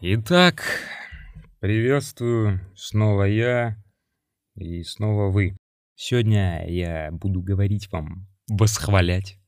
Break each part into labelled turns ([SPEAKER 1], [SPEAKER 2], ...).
[SPEAKER 1] Итак, приветствую, снова я и снова вы. Сегодня я буду говорить вам, восхвалять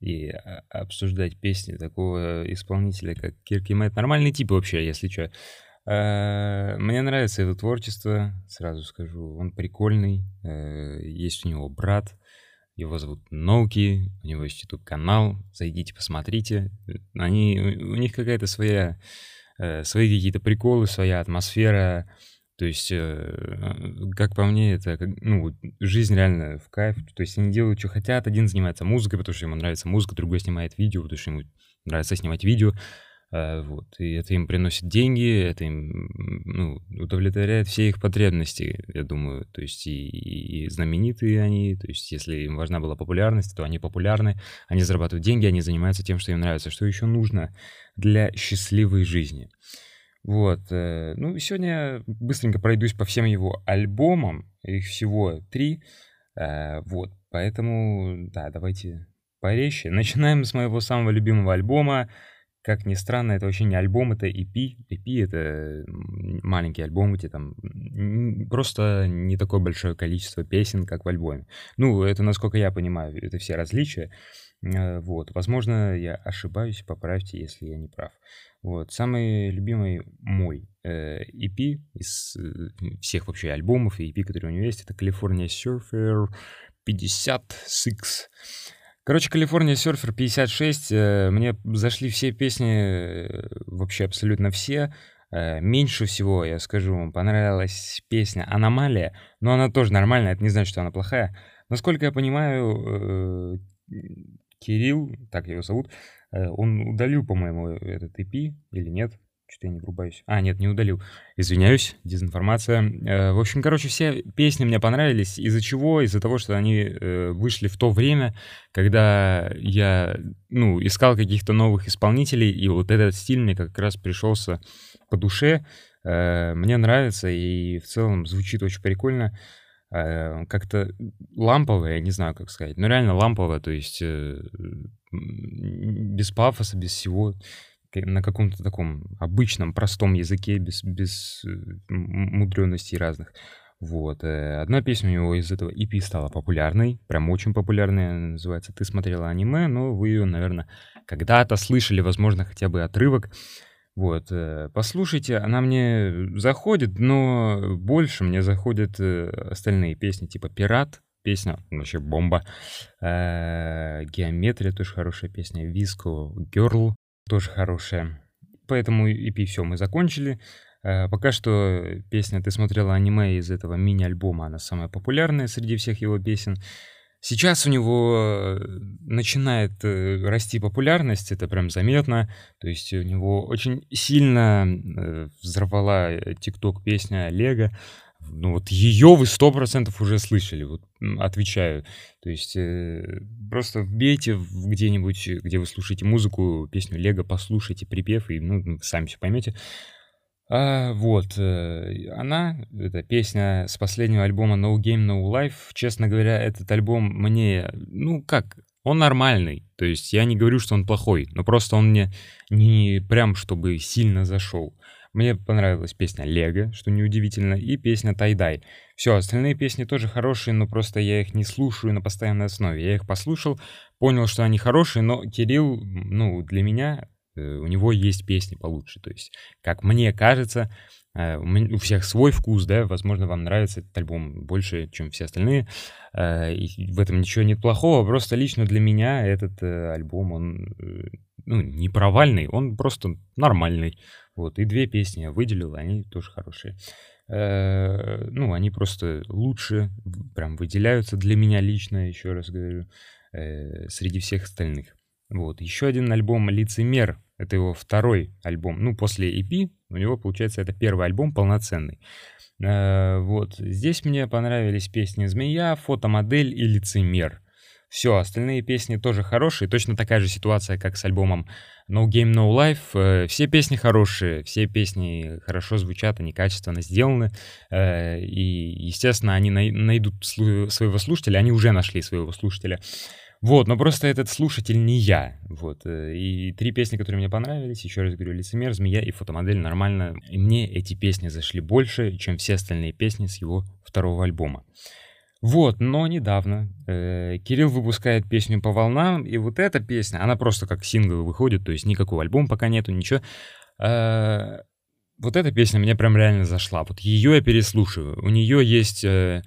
[SPEAKER 1] и а, обсуждать песни такого исполнителя, как Кирки Мэтт. Нормальный тип вообще, если что. А, мне нравится его творчество, сразу скажу. Он прикольный. Э, есть у него брат, его зовут Ноуки, у него есть YouTube-канал, зайдите, посмотрите. Они, у них какая-то своя, э, свои какие-то приколы, своя атмосфера. То есть, э, как по мне, это ну, жизнь реально в кайф. То есть они делают, что хотят. Один занимается музыкой, потому что ему нравится музыка, другой снимает видео, потому что ему нравится снимать видео. Э, вот. И это им приносит деньги, это им ну, удовлетворяет все их потребности, я думаю. То есть и, и знаменитые они, то есть если им важна была популярность, то они популярны, они зарабатывают деньги, они занимаются тем, что им нравится. Что еще нужно для счастливой жизни? Вот. Э, ну, сегодня быстренько пройдусь по всем его альбомам. Их всего три. Э, вот. Поэтому, да, давайте порезче. Начинаем с моего самого любимого альбома как ни странно, это вообще не альбом, это EP. EP — это маленький альбом, где там просто не такое большое количество песен, как в альбоме. Ну, это, насколько я понимаю, это все различия. Э, вот. Возможно, я ошибаюсь, поправьте, если я не прав. Вот. Самый любимый мой э, EP из э, всех вообще альбомов и EP, которые у него есть, это California Surfer 56. Короче, Калифорния Серфер 56. Э, мне зашли все песни, э, вообще абсолютно все. Э, меньше всего, я скажу вам, понравилась песня «Аномалия», но она тоже нормальная, это не значит, что она плохая. Насколько я понимаю, Кирилл, так его зовут, он удалил, по-моему, этот EP или нет? Что-то я не врубаюсь. А, нет, не удалил. Извиняюсь, дезинформация. Э, в общем, короче, все песни мне понравились. Из-за чего? Из-за того, что они э, вышли в то время, когда я, ну, искал каких-то новых исполнителей, и вот этот стиль мне как раз пришелся по душе. Э, мне нравится, и в целом звучит очень прикольно. Как-то ламповое, я не знаю, как сказать, но реально ламповое, то есть без пафоса, без всего на каком-то таком обычном, простом языке, без, без э, мудренностей разных. Вот. Э, одна песня у него из этого EP стала популярной, прям очень популярной, она называется «Ты смотрела аниме», но вы ее, наверное, когда-то слышали, возможно, хотя бы отрывок. Вот, э, послушайте, она мне заходит, но больше мне заходят остальные песни, типа «Пират», песня вообще бомба, «Геометрия» тоже хорошая песня, «Виско», «Girl», тоже хорошая. Поэтому EP все, мы закончили. Э, пока что песня «Ты смотрела аниме» из этого мини-альбома, она самая популярная среди всех его песен. Сейчас у него э, начинает э, расти популярность, это прям заметно. То есть у него очень сильно взорвала TikTok песня Лего ну вот ее вы сто процентов уже слышали, вот отвечаю. То есть э, просто вбейте где-нибудь, где вы слушаете музыку, песню Лего, послушайте припев, и ну, вы сами все поймете. А, вот, э, она, эта песня с последнего альбома No Game No Life, честно говоря, этот альбом мне, ну как, он нормальный, то есть я не говорю, что он плохой, но просто он мне не прям чтобы сильно зашел. Мне понравилась песня «Лего», что неудивительно, и песня «Тайдай». Все, остальные песни тоже хорошие, но просто я их не слушаю на постоянной основе. Я их послушал, понял, что они хорошие, но Кирилл, ну, для меня, э, у него есть песни получше. То есть, как мне кажется, э, у всех свой вкус, да, возможно, вам нравится этот альбом больше, чем все остальные. Э, и в этом ничего нет плохого, просто лично для меня этот альбом, он, ну, не провальный, он просто нормальный. Вот, и две песни я выделил, они тоже хорошие. Э, ну, они просто лучше, прям выделяются для меня лично, еще раз говорю, э, среди всех остальных. Вот, еще один альбом «Лицемер», это его второй альбом, ну, после EP, у него, получается, это первый альбом полноценный. Э, вот, здесь мне понравились песни «Змея», «Фотомодель» и «Лицемер». Все, остальные песни тоже хорошие. Точно такая же ситуация, как с альбомом No Game No Life. Э, все песни хорошие, все песни хорошо звучат, они качественно сделаны. Э, и, естественно, они найдут своего слушателя, они уже нашли своего слушателя. Вот, но просто этот слушатель не я. Вот. Э, и три песни, которые мне понравились, еще раз говорю, «Лицемер», «Змея» и «Фотомодель» нормально. И мне эти песни зашли больше, чем все остальные песни с его второго альбома. Вот, но недавно э, Кирилл выпускает песню «По волнам», и вот эта песня, она просто как сингл выходит, то есть никакого альбома пока нету, ничего. Э, вот эта песня мне прям реально зашла. Вот ее я переслушиваю. У нее есть... Э,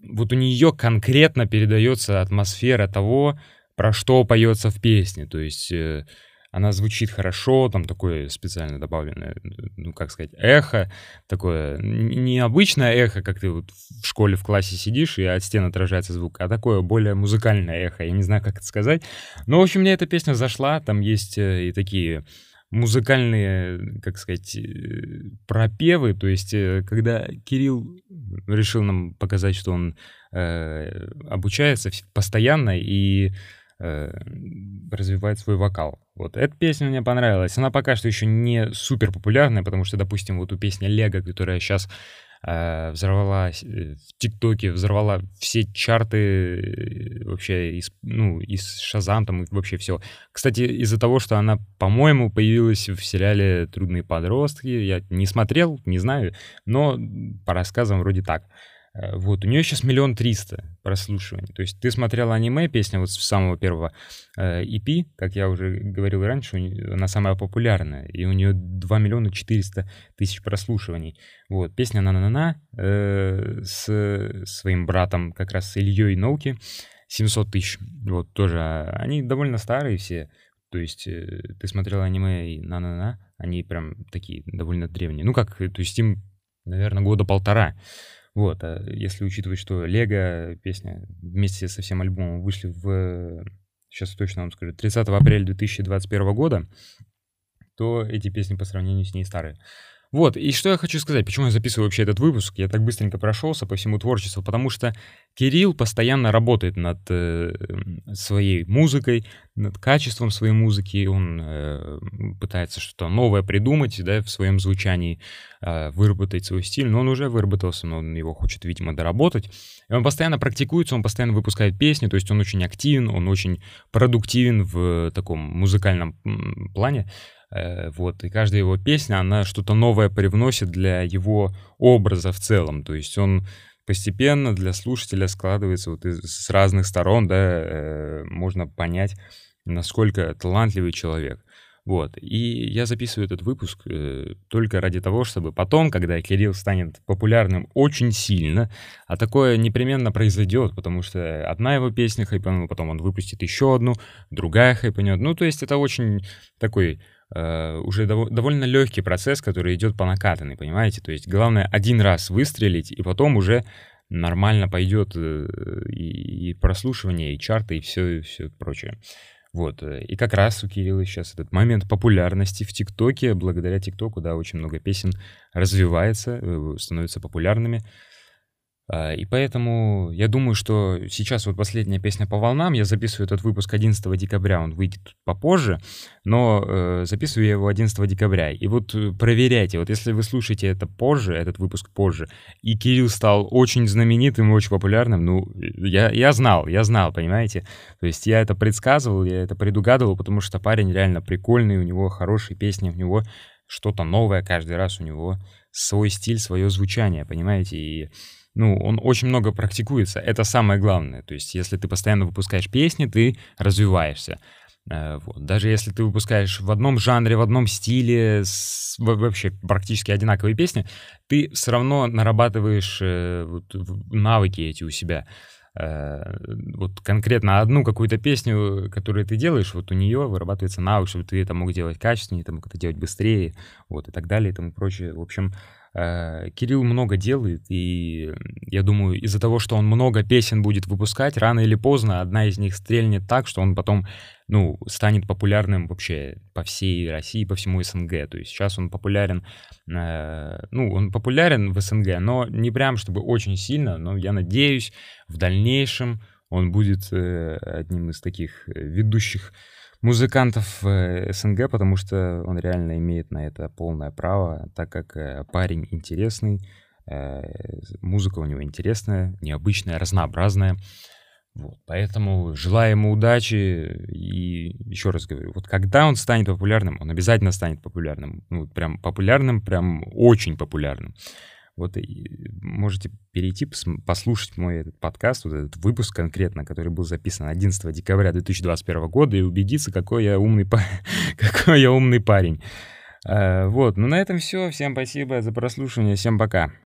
[SPEAKER 1] вот у нее конкретно передается атмосфера того, про что поется в песне. То есть э, она звучит хорошо, там такое специально добавленное, ну, как сказать, эхо, такое необычное эхо, как ты вот в школе в классе сидишь, и от стен отражается звук, а такое более музыкальное эхо, я не знаю, как это сказать. Но, в общем, мне эта песня зашла, там есть э, и такие музыкальные, как сказать, э, пропевы, то есть э, когда Кирилл решил нам показать, что он э, обучается постоянно и развивает свой вокал. Вот эта песня мне понравилась. Она пока что еще не супер популярная, потому что, допустим, вот у песни Лего, которая сейчас э, взорвала э, в ТикТоке, взорвала все чарты э, вообще из, ну, из Шазам, там вообще все. Кстати, из-за того, что она, по-моему, появилась в сериале «Трудные подростки», я не смотрел, не знаю, но по рассказам вроде так. Э, вот, у нее сейчас миллион триста прослушиваний. То есть ты смотрела аниме, песня вот с самого первого э, EP, как я уже говорил раньше, она самая популярная, и у нее 2 миллиона 400 тысяч прослушиваний. Вот, песня «На-на-на-на» э, с своим братом, как раз с Ильей Ноуки, 700 тысяч. Вот, тоже, а, они довольно старые все, то есть э, ты смотрела аниме и «На-на-на», они прям такие довольно древние. Ну как, то есть им, наверное, года полтора. Вот, а если учитывать, что Лего песня вместе со всем альбомом вышли в, сейчас точно вам скажу, 30 апреля 2021 года, то эти песни по сравнению с ней старые. Вот, и что я хочу сказать, почему я записываю вообще этот выпуск, я так быстренько прошелся по всему творчеству, потому что Кирилл постоянно работает над э, своей музыкой, над качеством своей музыки, он э, пытается что-то новое придумать, да, в своем звучании, э, выработать свой стиль, но он уже выработался, но он его хочет, видимо, доработать. И он постоянно практикуется, он постоянно выпускает песни, то есть он очень активен, он очень продуктивен в таком музыкальном плане. Э, вот, и каждая его песня, она что-то новое привносит для его образа в целом. То есть он постепенно для слушателя складывается вот из, с разных сторон, да, э, можно понять, насколько талантливый человек. Вот. И я записываю этот выпуск э, только ради того, чтобы потом, когда Кирилл станет популярным очень сильно, а такое непременно произойдет, потому что одна его песня хайпанула, потом он выпустит еще одну, другая хайпанет. Ну, то есть это очень такой э, уже дов- довольно легкий процесс, который идет по накатанной, понимаете? То есть главное один раз выстрелить, и потом уже нормально пойдет э, и, и прослушивание, и чарты, и все, и все прочее. Вот. Э, и как раз у Кирилла сейчас этот момент популярности в ТикТоке. Благодаря ТикТоку, да, очень много песен развивается, становятся популярными. А, и поэтому я думаю, что сейчас вот последняя песня по волнам, я записываю этот выпуск 11 декабря, он выйдет попозже, но э, записываю я его 11 декабря. И вот э, проверяйте, вот если вы слушаете это позже, этот выпуск позже, и Кирилл стал очень знаменитым и очень популярным, ну, я, я знал, я знал, понимаете? То есть я это предсказывал, я это предугадывал, потому что парень реально прикольный, у него хорошие песни, у него что-то новое каждый раз, у него свой стиль, свое звучание, понимаете? И ну, он очень много практикуется. Это самое главное. То есть, если ты постоянно выпускаешь песни, ты развиваешься. Э, вот. Даже если ты выпускаешь в одном жанре, в одном стиле, с, вообще практически одинаковые песни, ты все равно нарабатываешь э, вот, навыки эти у себя. Э, вот конкретно одну какую-то песню, которую ты делаешь, вот у нее вырабатывается навык, чтобы ты это мог делать качественнее, ты мог это делать быстрее, вот, и так далее, и тому прочее. В общем, Э, Кирилл много делает, и я думаю, из-за того, что он много песен будет выпускать, рано или поздно одна из них стрельнет так, что он потом, ну, станет популярным вообще по всей России, по всему СНГ. То есть сейчас он популярен, э, ну, он популярен в СНГ, но не прям чтобы очень сильно, но я надеюсь, в дальнейшем он будет э, одним из таких ведущих музыкантов э, СНГ, потому что он реально имеет на это полное право, так как э, парень интересный, э, музыка у него интересная, необычная, разнообразная. Вот, поэтому желаю ему удачи и еще раз говорю, вот когда он станет популярным, он обязательно станет популярным, ну прям популярным, прям очень популярным. Вот можете перейти, послушать мой этот подкаст, вот этот выпуск конкретно, который был записан 11 декабря 2021 года, и убедиться, какой я умный, какой я умный парень. А, вот, ну на этом все. Всем спасибо за прослушивание. Всем пока.